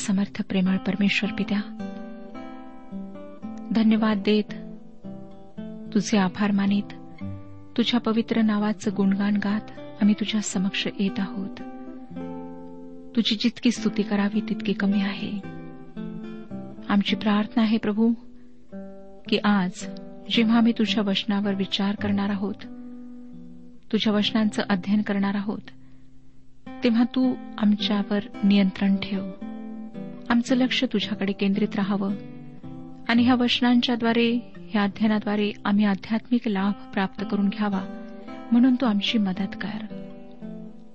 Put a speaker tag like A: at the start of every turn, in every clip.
A: समर्थ प्रेमळ परमेश्वर पित्या धन्यवाद देत तुझे आभार मानित तुझ्या पवित्र नावाचं गुणगान गात आम्ही तुझ्या समक्ष येत आहोत. तुझी जितकी स्तुती करावी तितकी कमी आहे. आमची प्रार्थना आहे प्रभू की आज जेव्हा आम्ही तुझ्या वचनावर विचार करणार आहोत तुझ्या वचनांचं अध्ययन करणार आहोत तेव्हा तू आमच्यावर नियंत्रण ठेव. आमचं लक्ष तुझ्याकडे केंद्रित राहावं. आणि ह्या वचनांच्याद्वारे ह्या अध्ययनाद्वारे आम्ही आध्यात्मिक लाभ प्राप्त करून घ्यावा म्हणून तू आमची मदत कर.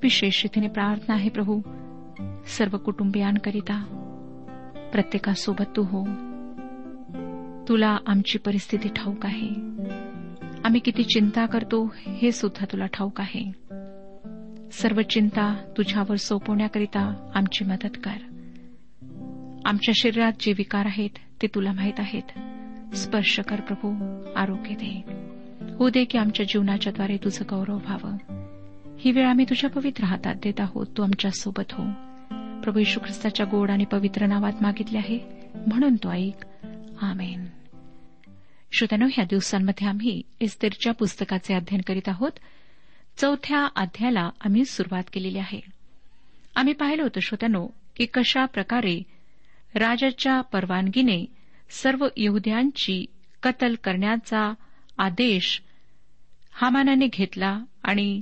A: विशेष रीतीने प्रार्थना आहे प्रभू. सर्व कुटुंबियांकरिता प्रत्येकासोबत तू हो. तुला आमची परिस्थिती ठाऊक आहे. आम्ही किती चिंता करतो हे सुद्धा तुला ठाऊक आहे. सर्व चिंता तुझ्यावर सोपवण्याकरिता आमची मदत कर. आमच्या शरीरात जे विकार आहेत ते तुला माहीत आहेत. स्पर्श कर प्रभू आरोग्य दे. हो दे की आमच्या जीवनाच्याद्वारे तुझं गौरव व्हावं. ही वेळ आम्ही तुझ्या पवित्र हातात देत आहोत. तू आमच्यासोबत हो. प्रभू यशू ख्रिस्ताच्या गोड आणि पवित्र नावात मागितले आहे. म्हणून तो ऐक. आमेन. श्रोत्यानो ह्या दिवसांमध्ये आम्ही इस्तेरच्या पुस्तकाचे अध्ययन करीत आहोत. चौथ्या अध्यायाला आम्ही सुरुवात केलेली आहे. आम्ही पाहिलं होतं श्रोत्यानो की कशा प्रकारे राजाच्या परवानगीने सर्व यहुद्यांची कतल करण्याचा आदेश हामानाने घेतला आणि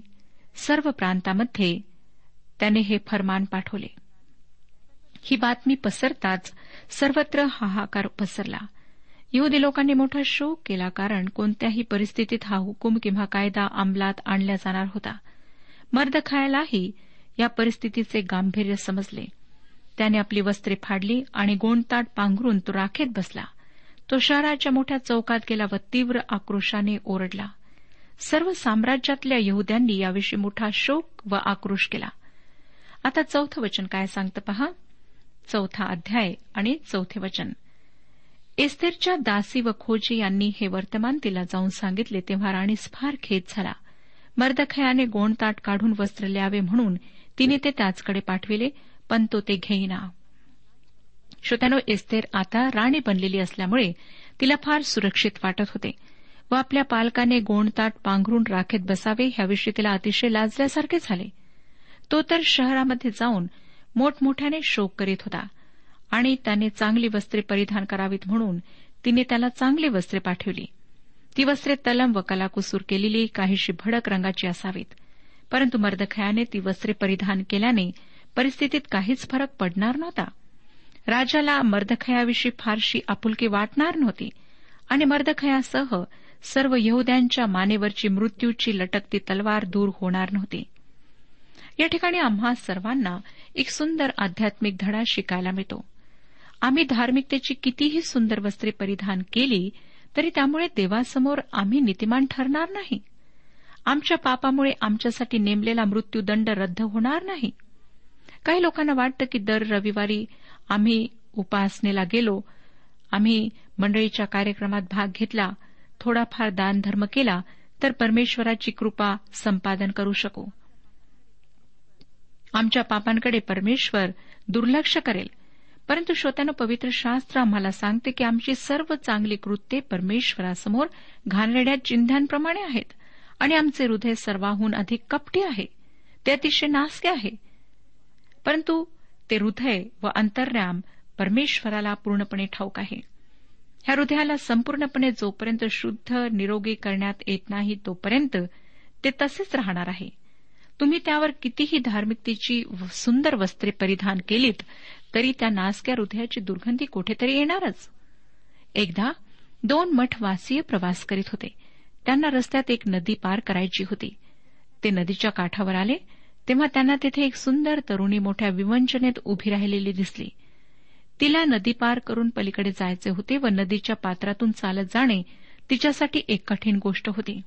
A: सर्व प्रांतामध्ये त्याने हे फरमान पाठवले. ही बातमी पसरताच सर्वत्र हाहाकार पसरला. यहुदी लोकांनी मोठा शोक केला कारण कोणत्याही परिस्थितीत हा हुकूम किंवा कायदा अंमलात आणला जाणार होता. मर्द खायलाही या परिस्थितीचे गांभीर्य समजले. त्याने आपली वस्त्रे फाडली आणि गोंडताट पांघरून तो राखेत बसला. तो शहराच्या मोठ्या चौकात गेला व तीव्र आक्रोशाने ओरडला. सर्व साम्राज्यातल्या यहुद्यांनी याविषयी मोठा शोक व आक्रोश केला. आता चौथं वचन काय सांगतं पहा? चौथा अध्याय आणि चौथे वचन. एस्तेरच्या दासी व खोजी यांनी हे वर्तमान तिला जाऊन सांगितले तेव्हा राणीस फार खेद झाला. मर्दखयाने गोंडताट काढून वस्त्र ल्यावे म्हणून तिने ते त्याचकडे पाठविले पण तो ते घेईना. श्रोत्यानो एस्तेर आता राणी बनलेली असल्यामुळे तिला फार सुरक्षित वाटत होते व आपल्या पालकाने गोंडताट पांघरून राखेत बसावे ह्याविषयी तिला अतिशय लाजल्यासारखे झाले. तो तर शहरामध्ये जाऊन मोठमोठ्याने शोक करीत होता आणि त्याने चांगली वस्त्रे परिधान करावीत म्हणून तिने त्याला चांगली वस्त्रे पाठवली. ती वस्त्रे तलम व कलाकुसूर केलेली काहीशी भडक रंगाची असावीत परंतु मर्दखयाने ती वस्त्रे परिधान केल्याने परिस्थितीत काहीच फरक पडणार नव्हता. राजाला मर्दखयाविषयी फारशी आपुलकी वाटणार नव्हती आणि मर्दखयासह सर्व यहुद्यांच्या मानेवरची मृत्यूची लटकती तलवार दूर होणार नव्हती. या ठिकाणी आम्हा सर्वांना एक सुंदर आध्यात्मिक धडा शिकायला मिळतो. आम्ही धार्मिकतेची कितीही सुंदर वस्त्रे परिधान केली तरी त्यामुळे देवासमोर आम्ही नीतिमान ठरणार नाही. आमच्या पापामुळे आमच्यासाठी नेमलेला मृत्यूदंड रद्द होणार नाही. काही लोकांना वाटतं की दर रविवारी आम्ही उपासनेला गेलो आम्ही मंडळीच्या कार्यक्रमात भाग घेतला थोडाफार दानधर्म केला तर परमेश्वराची कृपा संपादन करू शकू. आमच्या पापांकडे परमेश्वर दुर्लक्ष करेल. परंतु श्रोत्यानं पवित्र शास्त्र आम्हाला सांगते की आमची सर्व चांगली कृत्ये परमेश्वरासमोर घाणेरड्या चिन्हांप्रमाणे आहेत आणि आमचे हृदय सर्वाहून अधिक कपटी आहे. ते अतिशय नासके आहे. परंतु ते हृदय व अंतर्याम परमेश्वराला पूर्णपणे ठाऊक आहे. ह्या हृदयाला संपूर्णपणे जोपर्यंत शुद्ध निरोगी करण्यात येत नाही तोपर्यंत ते तसेच राहणार आहे. तुम्ही त्यावर कितीही धार्मिकतेची सुंदर वस्त्रे परिधान केलीत तरी त्या नासक्या हृदयाची दुर्गंधी कुठेतरी येणारच. एकदा दोन मठवासीय प्रवास करीत होते. त्यांना रस्त्यात एक नदी पार करायची होती. ते नदीच्या काठावर आले तेव्हा त्यांना तिथे एक सुंदर तरुणी मोठ्या विवंचनेत उभी राहिलेली दिसली. तिला नदी पार करून पलीकडे जायचे होते व नदीच्या पात्रातून चालत जाणे तिच्यासाठी एक कठीण गोष्ट होती.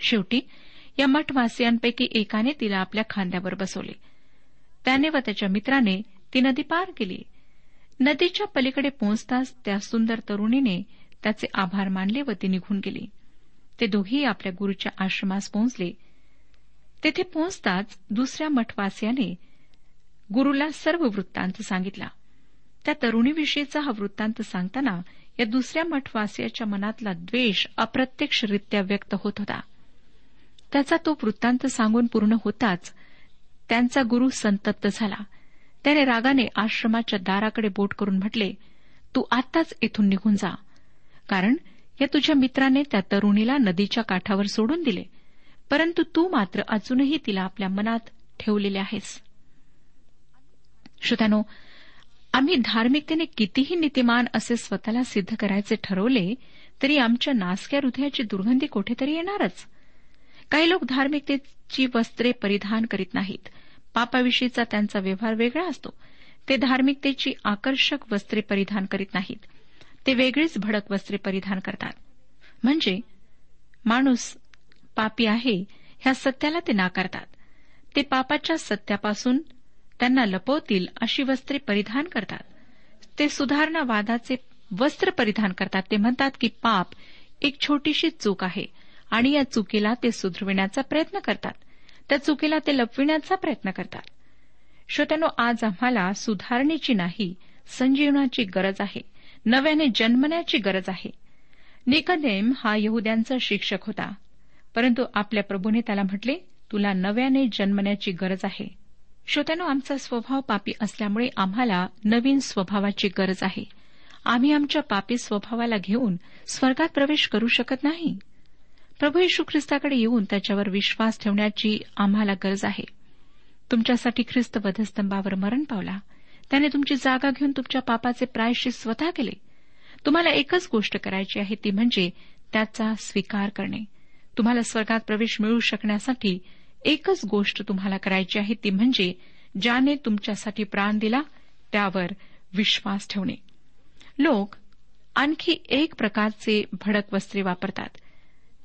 A: शेवटी या मठवासियांपैकी एकाने तिला आपल्या खांद्यावर बसवले. त्याने व त्याच्या मित्राने ती नदी पार केली. नदीच्या पलीकडे पोहोचताच त्या सुंदर तरुणीने त्याचे आभार मानले व ती निघून गेली. ते दोघेही आपल्या गुरुच्या आश्रमास पोहोचले. तेथे पोहोचताच दुसऱ्या मठवासियाने गुरुला सर्व वृत्तांत सांगितला. त्या तरुणीविषयीचा हा वृत्तांत सांगताना या दुसऱ्या मठवासियाच्या मनातला द्वेष अप्रत्यक्षरित्या व्यक्त होत होता. त्याचा तो वृत्तांत सांगून पूर्ण होताच त्यांचा गुरु संतप्त झाला. त्याने रागाने आश्रमाच्या दाराकडे बोट करून म्हटले तू आत्ताच इथून निघून जा. कारण या तुझ्या मित्राने त्या तरुणीला नदीच्या काठावर सोडून दिले. परंतु तू मात्र अजूनही तिला आपल्या मनात ठेवलेले आहेस. श्रोत्यानो आम्ही धार्मिकतेने कितीही नीतिमान असे स्वतःला सिद्ध करायचे ठरवले तरी आमच्या नासक्या हृदयाची दुर्गंधी कुठेतरी येणारच. काही लोक धार्मिकतेची वस्त्रे परिधान करीत नाहीत. पापाविषयीचा त्यांचा व्यवहार वेगळा असतो. ते धार्मिकतेची आकर्षक वस्त्रे परिधान करीत नाहीत. ते वेगळीच भडक वस्त्रे परिधान करतात. म्हणजे माणूस पापी आहे ह्या सत्याला ते नाकारतात. ते पापाच्या सत्यापासून त्यांना लपवतील अशी वस्त्रे परिधान करतात. ते सुधारणावादाचे वस्त्र परिधान करतात. ते म्हणतात की पाप एक छोटीशी चूक आहे आणि या चुकीला ते सुधरविण्याचा प्रयत्न करतात. त्या चुकीला ते लपविण्याचा प्रयत्न करतात. श्रोत्यानो आज आम्हाला सुधारणेची नाही संजीवनाची गरज आहे. नव्याने जन्मण्याची गरज आहे. निकनेम हा यहुद्यांचा शिक्षक होता. परंतु आपल्या प्रभूने त्याला म्हटले तुला नव्याने जन्मण्याची गरज आहे. श्रोत्यानो आमचा स्वभाव पापी असल्यामुळे आम्हाला नवीन स्वभावाची गरज आहे. आम्ही आमच्या पापी स्वभावाला घेऊन स्वर्गात प्रवेश करू शकत नाही. प्रभू येशू ख्रिस्ताकडे येऊन त्याच्यावर विश्वास ठेवण्याची आम्हाला गरज आहे. तुमच्यासाठी ख्रिस्त वधस्तंभावर मरण पावला. त्याने तुमची जागा घेऊन तुमच्या पापाचे प्रायश्चित स्वतः केले. तुम्हाला एकच गोष्ट करायची आहे ती म्हणजे त्याचा स्वीकार करणे. तुम्हाला स्वर्गात प्रवेश मिळू शकण्यासाठी एकच गोष्ट तुम्हाला करायची आहे ती म्हणजे ज्याने तुमच्यासाठी प्राण दिला त्यावर विश्वास ठेवणे. लोक आणखी एक प्रकारचे भडक वस्त्रे वापरतात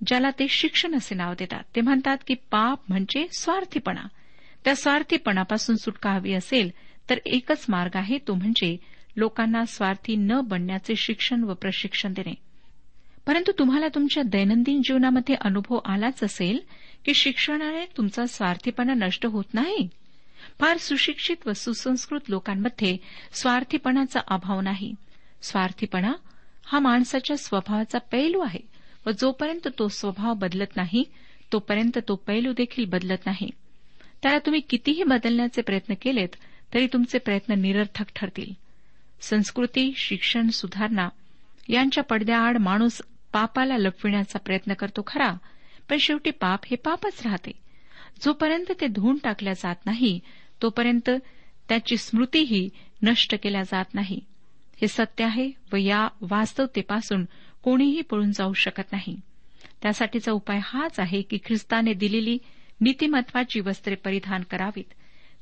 A: ज्याला ते शिक्षण असे नाव देतात. ते म्हणतात की पाप म्हणजे स्वार्थीपणा. त्या स्वार्थीपणापासून सुटका हवी असेल तर एकच मार्ग आहे तो म्हणजे लोकांना स्वार्थी न बनण्याचे शिक्षण व प्रशिक्षण देणे. परंतु तुम्हाला तुमच्या दैनंदिन जीवनामध्ये अनुभव आलाच असेल की शिक्षणाने तुमचा स्वार्थीपणा नष्ट होत नाही? फार सुशिक्षित व सुसंस्कृत लोकांमध्ये स्वार्थीपणाचा अभाव नाही. स्वार्थीपणा हा माणसाच्या स्वभावाचा पैलू आहे व जोपर्यंत तो स्वभाव बदलत नाही तोपर्यंत तो पैलू देखील बदलत नाही. त्याला तुम्ही कितीही बदलण्याचे प्रयत्न केलेत तरी तुमचे प्रयत्न निरर्थक ठरतील. संस्कृती शिक्षण सुधारणा यांच्या पडद्याआड माणूस पापाला लपविण्याचा प्रयत्न करतो खरा पण शेवटी पाप हे पापच राहते. जोपर्यंत ते धुवून टाकल्या जात नाही तोपर्यंत त्याची स्मृतीही नष्ट केल्या जात नाही. हे सत्य आहे व या वास्तवतेपासून कोणीही पळून जाऊ शकत नाही. त्यासाठीचा उपाय हाच आहे की ख्रिस्ताने दिलेली नीतिमत्वाची वस्त्रे परिधान करावीत.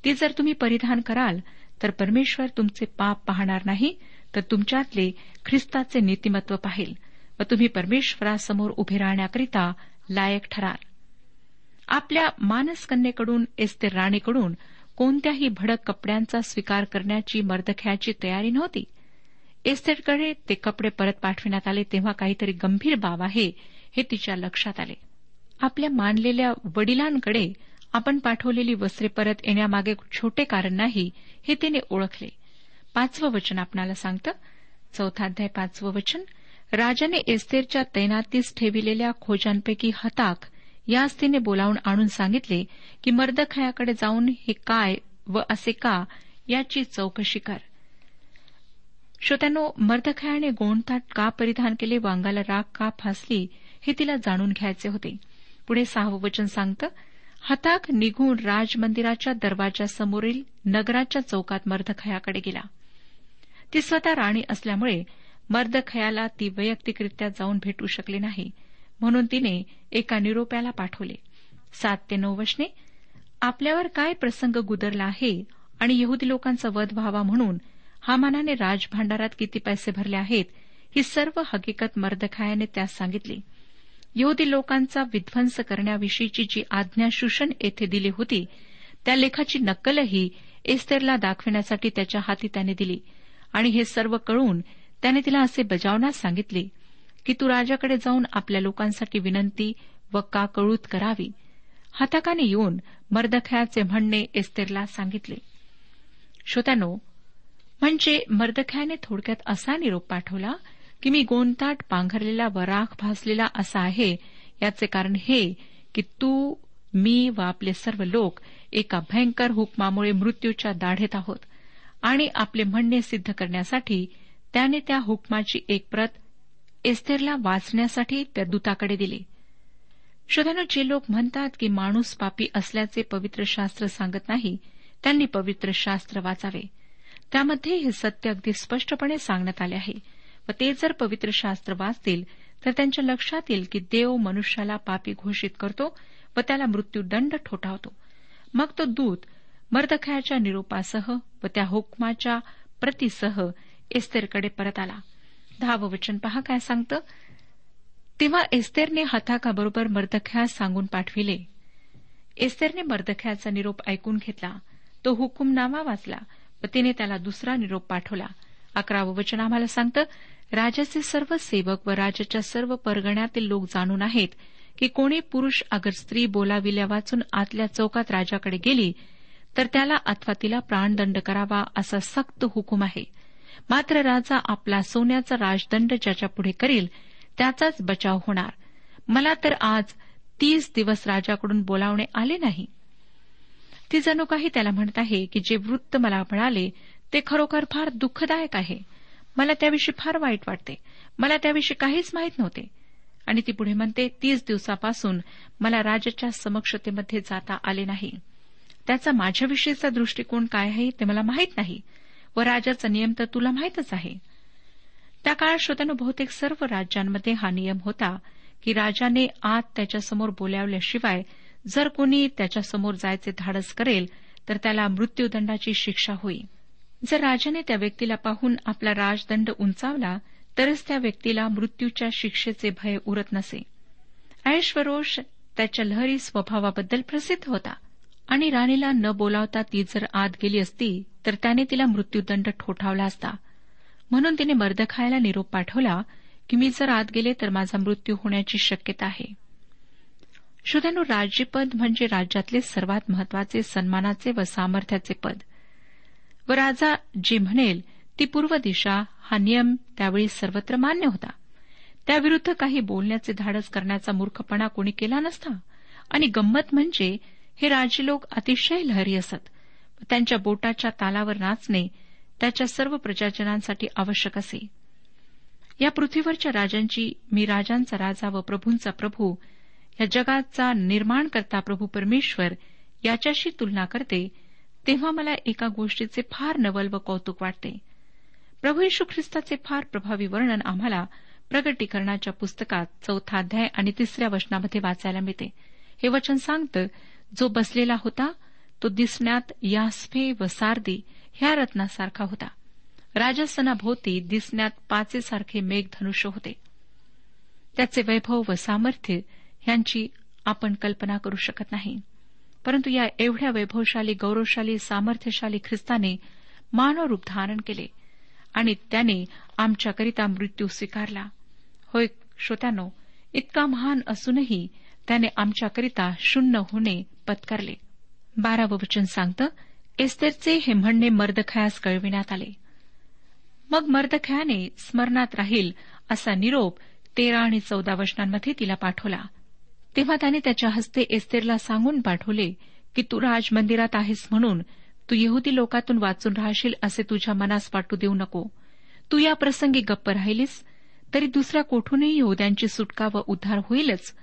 A: ती जर तुम्ही परिधान कराल तर परमेश्वर तुमचे पाप पाहणार नाही तर तुमच्यातले ख्रिस्ताचे नीतिमत्व पाहिल. व तुम्ही परमेश्वरासमोर उभे राहण्याकरिता लायक ठराल. आपल्या मानसकन्येकडून एस्ते राणीकडून कोणत्याही भडक कपड्यांचा स्वीकार करण्याची मर्दख्याची तयारी नव्हती. एस्तेरकडे ते कपडे परत पाठविण्यात आले तेव्हा काहीतरी गंभीर बाब आहे हे तिच्या लक्षात आले. आपल्या मानलेल्या वडिलांकडे आपण पाठवलेली वस्त्रे परत येण्यामागे छोटे कारण नाही हे तिने ओळखले. पाचवं वचन आपणाला सांगतं. चौथा अध्याय पाचवं वचन. राजाने एस्तेरच्या तैनातीस ठेविलेल्या खोजांपैकी हताक या स्त्रीने बोलावून आणून सांगितले की मर्दखयाकडे जाऊन हे काय व असे का याची चौकशी कर. श्रोत्यानो मर्दखयाने गोंडताट का परिधान केले व अंगाला राग का फासली हे तिला जाणून घ्यायचे होते. पुढे सहावं वचन सांगतं हताक निघून राजमंदिराच्या दरवाजासमोरील नगराच्या चौकात मर्दखयाकडे गेला. ती स्वतः राणी असल्यामुळे मर्दखयाला ती वैयक्तिकरित्या जाऊन भेटू शकली नाही. म्हणून तिने एका निरोप्याला पाठवले. सात ते नऊ वशने आपल्यावर काय प्रसंग गुदरला आहे आणि यहुदी लोकांचा वध व्हावा म्हणून हामानाने राजभांडारात किती पैसे भरले आहेत ही सर्व हकीकत मर्दखायाने त्यास सांगितली. यहुदी लोकांचा विध्वंस करण्याविषयीची जी आज्ञा शूषण येथे दिली होती त्या लेखाची नक्कलही एस्तेरला दाखविण्यासाठी त्याच्या हाती त्याने दिली. आणि हे सर्व कळून त्याने तिला असे बजावण्यास सांगितले की तू राजाकडे जाऊन आपल्या लोकांसाठी विनंती व का कळूत करावी? हाताकाने येऊन मर्दख्याचे म्हणणे एस्तेरला सांगितले. श्रोत्यानो म्हणजे मर्दख्याने थोडक्यात असा निरोप पाठवला की मी गोंताट पांघरलेला व राख भासलेला असा आहे याचे कारण हे की तू मी व आपले सर्व लोक एका भयंकर हुकमामुळे मृत्यूच्या दाढेत आहोत आणि आपले म्हणणे सिद्ध करण्यासाठी त्याने त्या हुकमाची एक प्रत एस्तेरला वाचण्यासाठी त्या दूताकडे दिली. श्रोत्यानं जे लोक म्हणतात की माणूस पापी असल्याचे पवित्र शास्त्र सांगत नाही त्यांनी पवित्र शास्त्र वाचावे. त्यामध्ये हे सत्य अगदी स्पष्टपणे सांगण्यात आले आहे. व ते जर पवित्र शास्त्र वाचतील तर त्यांच्या लक्षात येईल की देव मनुष्याला पापी घोषित करतो व त्याला मृत्यूदंड ठोठावतो. मग तो दूत मर्दखयाच्या निरोपासह व त्या हुकमाच्या प्रतीसह एस्तेरकडे परत आला. दहावं वचन पहा काय सांगतं? तेव्हा एस्तेरने हताकाबरोबर मर्दख्यास सांगून पाठविले. एस्तेरने मर्दख्याचा निरोप ऐकून घेतला. तो हुकुमनामा वाचला. व तिने त्याला दुसरा निरोप पाठवला. अकरावं वचन आम्हाला सांगतं राजाचे सर्व सेवक व राजाच्या सर्व परगण्यातील लोक जाणून आहेत की कोणी पुरुष अगर स्त्री बोलाविल्या वाचून आतल्या चौकात राजाकडे गेली तर त्याला अथवा तिला प्राणदंड करावा असा सक्त हुकूम आहे. मात्र राजा आपला सोन्याचा राजदंड ज्याच्या पुढे करील त्याचाच बचाव होणार. मला तर आज तीस दिवस राजाकडून बोलावणे आले नाही. ती जणू काही त्याला म्हणत आहे की जे वृत्त मला मिळाले ते खरोखर फार दुःखदायक आहे. मला त्याविषयी फार वाईट वाटते. मला त्याविषयी काहीच माहीत नव्हते. आणि ती पुढे म्हणते तीस दिवसापासून मला राजाच्या समक्षतेमध्ये जाता आले नाही. त्याचा माझ्याविषयीचा दृष्टिकोन काय आहे ते मला माहीत नाही. व राजाचा नियम तर तुला माहीतच आहे. त्या काळात श्रोत्यानं बहुतेक सर्व राज्यांमध्ये हा नियम होता की राजाने आत त्याच्यासमोर बोलावल्याशिवाय जर कोणी त्याच्यासमोर जायचे धाडस करेल तर त्याला मृत्यूदंडाची शिक्षा होई. जर राजाने त्या व्यक्तीला पाहून आपला राजदंड उंचावला तरच त्या व्यक्तीला मृत्यूच्या शिक्षेचे भय उरत नसे. ऐश्वरोष त्याच्या लहरी स्वभावाबद्दल प्रसिद्ध होता. आणि राणीला न बोलावता ती जर आत गेली असती तर त्याने तिला मृत्यूदंड ठोठावला असता. म्हणून तिने मर्दखायला निरोप पाठवला की मी जर आत गेले तर माझा मृत्यू होण्याची शक्यता आहे. श्रोत्यानो राज्यपद म्हणजे राज्यातले सर्वात महत्त्वाचे सन्मानाचे व सामर्थ्याचे पद. व राजा जे म्हणेल ती पूर्व दिशा हा नियम त्यावेळी सर्वत्र मान्य होता. त्याविरुद्ध काही बोलण्याचे धाडस करण्याचा मूर्खपणा कोणी केला नसता. आणि गंमत म्हणजे हे राजलोक अतिशय लहरी असत. त्यांच्या बोटाच्या तालावर नाचणे त्याच्या सर्व प्रजाजनांसाठी आवश्यक असे. या पृथ्वीवरच्या राजांची मी राजांचा राजा व प्रभूंचा प्रभू या जगाचा निर्माण करता प्रभू परमेश्वर याच्याशी तुलना करते तेव्हा मला एका गोष्टीचे फार नवल व कौतुक वाटते. प्रभू यशू ख्रिस्ताचे फार प्रभावी वर्णन आम्हाला प्रगटीकरणाच्या पुस्तकात चौथा अध्याय आणि तिसऱ्या वचनामध्ये वाचायला मिळते. हे वचन सांगतं जो बसलेला होता तो दिसण्यात यास्फे व सारदी ह्या रत्नासारखा होता. राजस्थानाभोवती दिसण्यात पाचेसारखे मेघधनुष्य होते. त्याचे वैभव व सामर्थ्य ह्यांची आपण कल्पना करू शकत नाही. परंतु या एवढ्या वैभवशाली गौरवशाली सामर्थ्यशाली ख्रिस्ताने मानव धारण केले आणि त्याने आमच्याकरिता मृत्यू स्वीकारला. होय श्रोत्यानो इतका महान असूनही त्याने आमच्याकरिता शून्य होणे पत्करले. बारावं वचन सांगतं एस्तेरचे हे म्हणणे मर्दखयास कळविण्यात आले. मग मर्दखयाने स्मरणात राहील असा निरोप तेरा आणि चौदा वचनांमध्ये तिला पाठवला. तेव्हा त्याने त्याच्या हस्ते एस्तेरला सांगून पाठवले की तू राजमंदिरात आहेस म्हणून तू यहुदी लोकातून वाचून राहशील असे तुझ्या मनास वाटू देऊ नको. तू या प्रसंगी गप्प राहिलीस तरी दुसऱ्या कोठूनही यहुद्यांची सुटका व उद्धार होईलच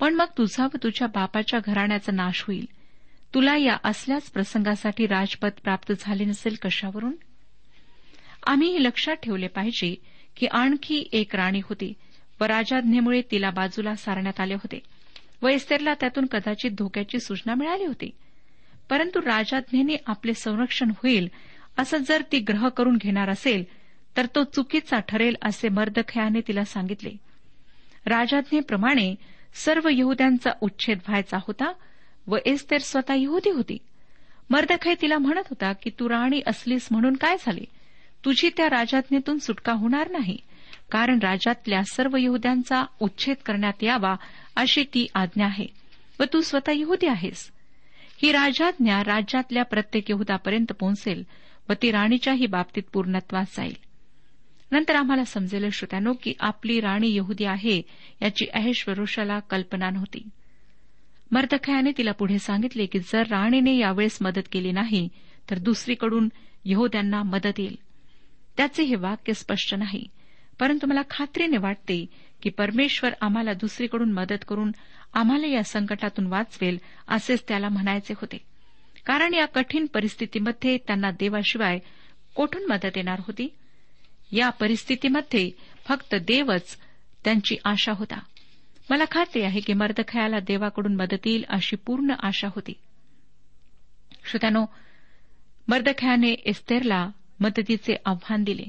A: पण मग तुझा व तुझ्या बापाच्या घराण्याचा नाश होईल. तुला या असल्याच प्रसंगासाठी राजपद प्राप्त झाले नसेल कशावरून? आम्ही हे लक्षात ठेवले पाहिजे की आणखी एक राणी होती व राजाज्ञेमुळे तिला बाजूला सारण्यात आले होते व इस्तेरला त्यातून कदाचित धोक्याची सूचना मिळाली होती. परंतु राजाज्ञेने आपले संरक्षण होईल असं जर ती ग्रह करून घेणार असेल तर तो चुकीचा ठरेल असे मर्दखयाने तिला सांगितले. राजाज्ञेप्रमाणे सर्व यहुद्यांचा उच्छेद व्हायचा होता व एस्तेर स्वतः यहुदी होती. मर्दखय तिला म्हणत होता की तू राणी असलीस म्हणून काय झाले? तुझी त्या राजाज्ञेतून सुटका होणार नाही. कारण राज्यातल्या सर्व यहुद्यांचा उच्छेद करण्यात यावा अशी ती आज्ञा आहे व तू स्वतः यहुदी आहेस. ही राजाज्ञा राज्यातल्या प्रत्येक यहुदापर्यंत पोहोचेल व ती राणीच्याही बाबतीत पूर्णत्वास जाईल. नंतर आम्हाला समजेल श्रोत्यानो की आपली राणी यहुदी आहे याची ऐश्वरुषाला कल्पना नव्हती. मर्दखयाने तिला पुढे सांगितले की जर राणीने यावेळेस मदत केली नाही तर दुसरीकडून यहोद्यांना मदत येईल. त्याचे हे वाक्य स्पष्ट नाही. परंतु मला खात्रीने वाटते की परमेश्वर आम्हाला दुसरीकडून मदत करून आम्हाला या संकटातून वाचवेल असेच त्याला म्हणायचे होते. कारण या कठीण परिस्थितीमध्ये त्यांना देवाशिवाय कोठून मदत येणार होती? या परिस्थितीमध्ये फक्त देवच त्यांची आशा होता. मला खात्री आहे की मर्दखयाला देवाकडून मदत येईल अशी पूर्ण आशा होती. श्रोत्यानो मर्दखयाने एस्तेरला मदतीचे आव्हान दिले.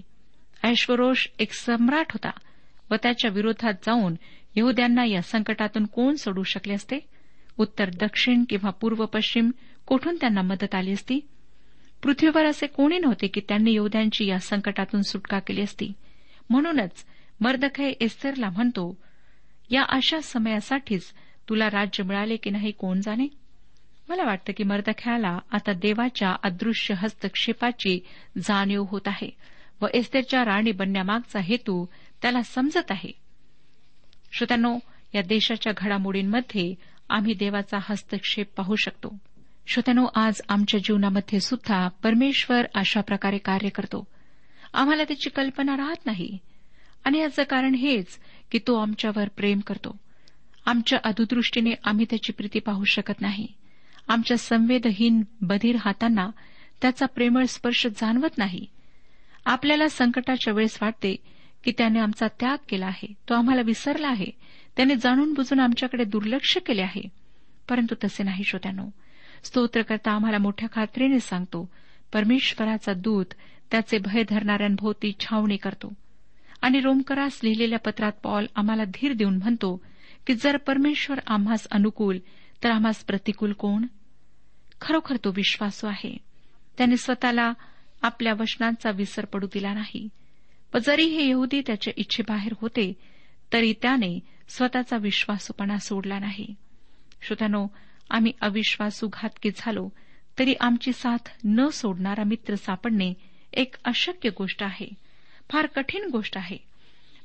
A: ऐश्वरोष एक सम्राट होता व त्याच्या विरोधात जाऊन यहद्यांना या संकटातून कोण सोडू शकले असते? उत्तर दक्षिण किंवा पूर्व पश्चिम कोठून त्यांना मदत आली असती? पृथ्वीवर असे कोणी नव्हते की त्यांनी योद्ध्यांची या संकटातून सुटका केली असती. म्हणूनच मर्दखय एस्तेरला म्हणतो या अशा समयासाठीच तुला राज्य मिळाले की नाही कोण जाणे? मला वाटतं की मर्दख्याला आता देवाच्या अदृश्य हस्तक्षेपाची जाणीव होत आहे व एस्तेरच्या राणी बनण्यामागचा हेतू त्याला समजत आहे. श्रोत्यानो या देशाच्या घडामोडींमध्ये आम्ही देवाचा हस्तक्षेप पाहू शकतो. श्रोत्यानो आज आमच्या जीवनामध्ये सुद्धा परमेश्वर अशा प्रकारे कार्य करतो. आम्हाला त्याची कल्पना राहत नाही. आणि याचं कारण हेच की तो आमच्यावर प्रेम करतो. आमच्या अधुदृष्टीने आम्ही त्याची प्रीती पाहू शकत नाही. आमच्या संवेदहीन बधीर हातांना त्याचा प्रेमळ स्पर्श जाणवत नाही. आपल्याला संकटाच्या वेळेस वाटते की त्याने आमचा त्याग केला आहे. तो आम्हाला विसरला आहे. त्याने जाणून बुजून आमच्याकडे दुर्लक्ष केले आहे. परंतु तसे नाही श्रोत्यानो. स्तोत्रकर्ता आम्हाला मोठ्या खात्रीने सांगतो. परमेश्वराचा दूत त्याचे भय धरणाऱ्यांभोवती छावणी करतो. आणि रोमकरास लिहिलेल्या पत्रात पॉल आम्हाला धीर देऊन म्हणतो की जर परमेश्वर आम्हास अनुकूल तर आम्हास प्रतिकूल कोण? खरोखर तो विश्वासू आहे. त्याने स्वतःला आपल्या वचनांचा विसर पडू दिला नाही. व जरी हे यहुदी त्याच्या इच्छेबाहेर होते तरी त्याने स्वतःचा विश्वासूपणा सोडला नाही. श्रोत्यानो आम्ही अविश्वासू घातकी झालो तरी आमची साथ न सोडणारा मित्र सापडणे एक अशक्य गोष्ट आहे फार कठीण गोष्ट आहे.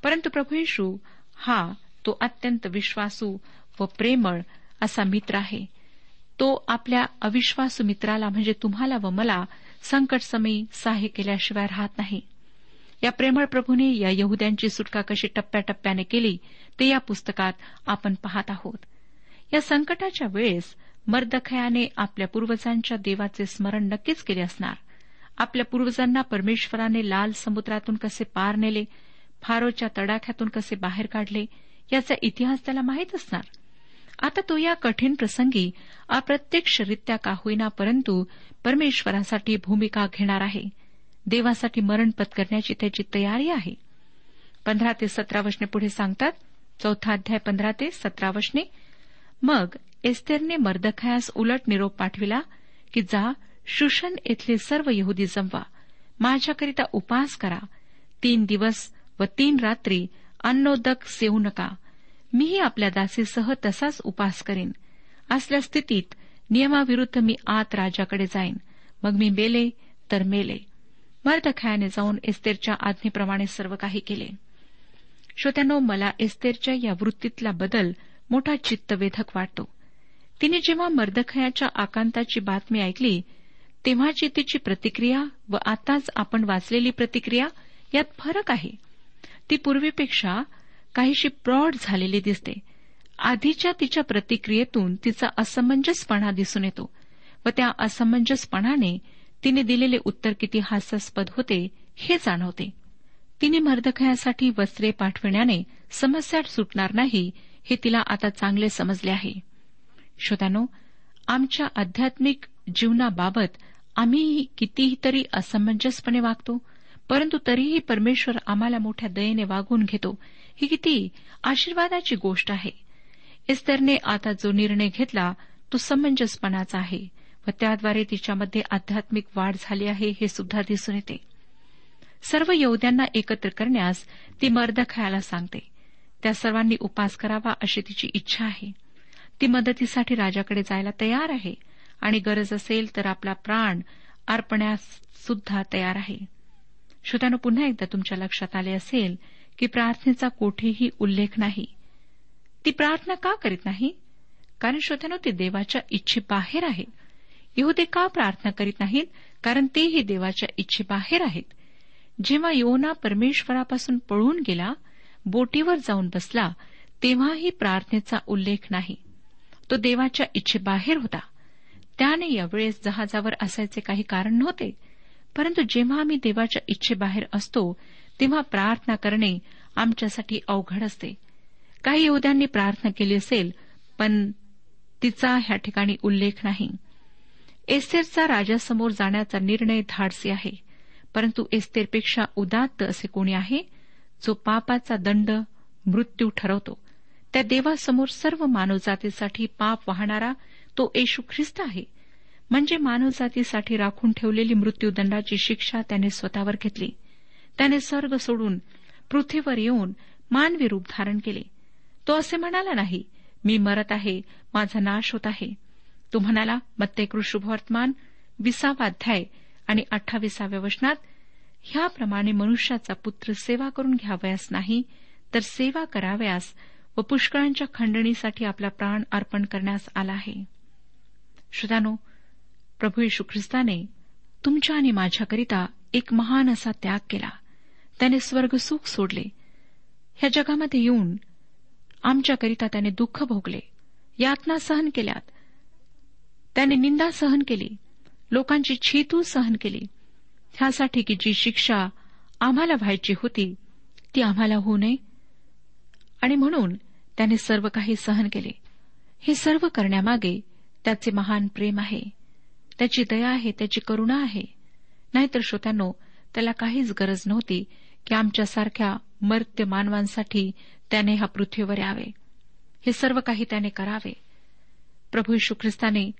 A: परंतु प्रभू येशू हा तो अत्यंत विश्वासू व प्रेमळ असा मित्र आहे. तो आपल्या अविश्वासू मित्राला म्हणजे तुम्हाला व मला संकटसमयी सहाय्य केल्याशिवाय राहत नाही. या प्रेमळ प्रभूने या यहद्यांची सुटका कशी टप्प्याटप्प्याने केली ते या पुस्तकात आपण पाहत आहोत. या संकटाच्या वेळेस मर्दखयाने आपल्या पूर्वजांच्या देवाचे स्मरण नक्कीच केले असणार. आपल्या पूर्वजांना परमेश्वराने लाल समुद्रातून कसे पार नेले फारोच्या तडाख्यातून कसे बाहेर काढले याचा इतिहास त्याला माहीत असणार. आता तो या कठीण प्रसंगी अप्रत्यक्षरित्या का होईना परंतु परमेश्वरासाठी भूमिका घेणार आहे. देवासाठी मरण पत्करण्याची त्याची तयारी आहे. पंधरा ते सतरा वशने पुढे सांगतात चौथा अध्याय पंधरा ते सतरा वशने मग एस्तेरने मर्दखयास उलट निरोप पाठविला की जा शुशन येथले सर्व यहुदी जमवा. माझ्याकरिता उपास करा. तीन दिवस व तीन रात्री अन्नोदक सेवू नका. मीही आपल्या दासीसह तसाच उपास करीन. असल्या स्थितीत नियमाविरुद्ध मी आत राजाकडे जाईन. मग मी मेले तर मेले. मर्दखयाने जाऊन एस्तेरच्या आज्ञेप्रमाणे सर्व काही केले. श्रोत्यानो मला एस्तेरच्या या वृत्तीतला बदल मोठा चित्तवेधक वाटतो. तिने जेव्हा मर्दखयाच्या आकांताची बातमी ऐकली तेव्हाची तिची प्रतिक्रिया व आताच आपण वाचलेली प्रतिक्रिया यात फरक आहे. ती पूर्वीपेक्षा काहीशी प्रौढ झालेली दिसते. आधीच्या तिच्या प्रतिक्रियेतून तिचा असमंजसपणा दिसून येतो व त्या असमंजसपणाने तिने दिलेले उत्तर किती हास्यास्पद होते हे जाणवते. तिने मर्दखयासाठी वस्त्रे पाठविण्याने समस्या सुटणार नाही हे तिला आता चांगले समजले आहे. श्रोत्यानो आमच्या आध्यात्मिक जीवनाबाबत आम्ही कितीही तरी असमंजसपणे वागतो परंतु तरीही परमेश्वर आम्हाला मोठ्या दयेने वागून घेतो. ही किती आशीर्वादाची गोष्ट आहे. इस्तरने आता जो निर्णय घेतला तो समंजसपणाचा आहे व त्याद्वारे तिच्यामध्ये आध्यात्मिक वाढ झाली आहे हे सुद्धा दिसून येते. सर्व यहद्यांना एकत्र करण्यास ती मर्द खायला सांगते. त्या सर्वांनी उपास करावा अशी तिची इच्छा आहे. ती मदतीसाठी राजाकडे जायला तयार आहे. आणि गरज असेल तर आपला प्राण अर्पण्यास सुद्धा तयार आहे. श्रोत्यानं पुन्हा एकदा तुमच्या लक्षात आले असेल की प्रार्थनेचा कोठेही उल्लेख नाही. ती प्रार्थना का करीत नाही? कारण श्रोत्यानं ती देवाच्या इच्छेबाहेर आहे येहुदे का प्रार्थना करीत नाहीत? कारण तेही देवाच्या इच्छेबाहेर आहेत. जेव्हा योना परमेश्वरापासून पळून गेला बोटीवर जाऊन बसला तेव्हाही प्रार्थनेचा उल्लेख नाही. तो देवाच्या इच्छेबाहेर होता. त्याने यावेळेस जहाजावर असायचे काही कारण नव्हते. परंतु जेव्हा आम्ही देवाच्या इच्छेबाहेर असतो तेव्हा प्रार्थना करणे आमच्यासाठी अवघड असते. काही यहद्यांनी प्रार्थना केली असेल पण तिचा ह्या ठिकाणी उल्लेख नाही. एस्तेरचा राजासमोर जाण्याचा निर्णय धाडसी आहे. परंतु एस्तेरपेक्षा उदात्त असे कोणी आहे? जो पापाचा दंड मृत्यू ठरवतो. त्या देवासमोर सर्व मानवजातीसाठी पाप वाहणारा तो येशू ख्रिस्त आहे. म्हणजे मानवजातीसाठी राखून ठेवलेली मृत्यूदंडाची शिक्षा त्याने स्वतःवर घेतली. त्याने स्वर्ग सोडून पृथ्वीवर येऊन मानवी रूप धारण केले. तो असे म्हणाला नाही मी मरत आहे माझा नाश होत आहे. तो म्हणाला मत्तेकृ विसावा विसावाध्याय आणि अठ्ठावीसाव्या वचनात ह्याप्रमाणे मनुष्याचा पुत्र सेवा करून घ्यावयास नाही तर सेवा करावयास व पुष्कळांच्या खंडणीसाठी आपला प्राण अर्पण करण्यास आला आहे. श्रोतानो प्रभू येशू ख्रिस्ताने तुमच्या आणि माझ्याकरिता एक महान असा त्याग केला. त्याने स्वर्गसुख सोडले. ह्या जगामध्ये येऊन आमच्याकरिता त्याने दुःख भोगले. यातना सहन केल्यात. त्याने निंदा सहन केली. लोकांची छीतू सहन केली. ह्यासाठी की जी शिक्षा आम्हाला व्हायची होती ती आम्हाला होऊ नये. आणि म्हणून त्याने सर्व काही सहन केले. हे सर्व करण्यामागे त्याचे महान प्रेम आहे. त्याची दया आहे त्याची करुणा आहे. नाहीतर श्रोत्यांनो त्याला काहीच गरज नव्हती की आमच्यासारख्या मर्त्य मानवांसाठी त्याने ह्या पृथ्वीवर यावे. हे सर्व काही त्याने करावे. प्रभू यशू ख्रिस्ताने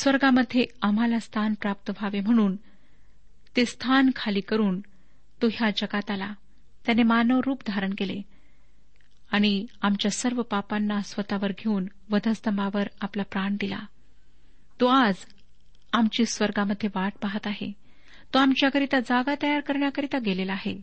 A: स्वर्गामध्ये आम्हाला स्थान प्राप्त व्हावे म्हणून ते स्थान खाली करून तो ह्या जगात आला त्याने मानव रूप धारण केले आणि आमच्या सर्व पापांना स्वतःवर घेऊन वधस्तंभावर आपला प्राण दिला. तो आज आमची स्वर्गामध्ये वाट पाहत आहे. तो आमच्याकरिता जागा तयार करण्याकरिता गेलेला आहे.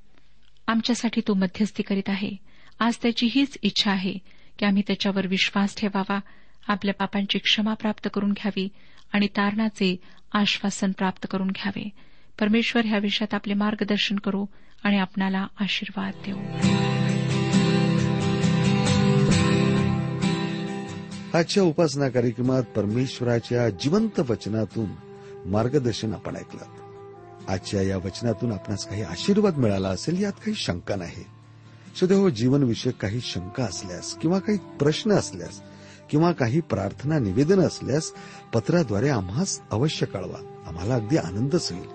A: आमच्यासाठी तो मध्यस्थी करीत आहे. आज त्याची हीच इच्छा आहे की आम्ही त्याच्यावर विश्वास ठेवावा आपल्या पापांची क्षमा प्राप्त करून घ्यावी आणि तारणाचे आश्वासन प्राप्त करून घ्यावे. परमेश्वर ह्या विषयात आपले मार्गदर्शन करू आणि आपणाला आशीर्वाद देऊ.
B: आजच्या उपासना कार्यक्रमात परमेश्वराच्या जिवंत वचनातून मार्गदर्शन आपण ऐकलं. आजच्या या वचनातून आपणास काही आशीर्वाद मिळाला असेल यात काही शंका नाही. सदैव हो, जीवनविषयक काही शंका असल्यास किंवा काही प्रश्न असल्यास किंवा काही प्रार्थना निवेदन असल्यास पत्राद्वारे आम्हास अवश्य कळवा. आम्हाला अगदी आनंदच होईल.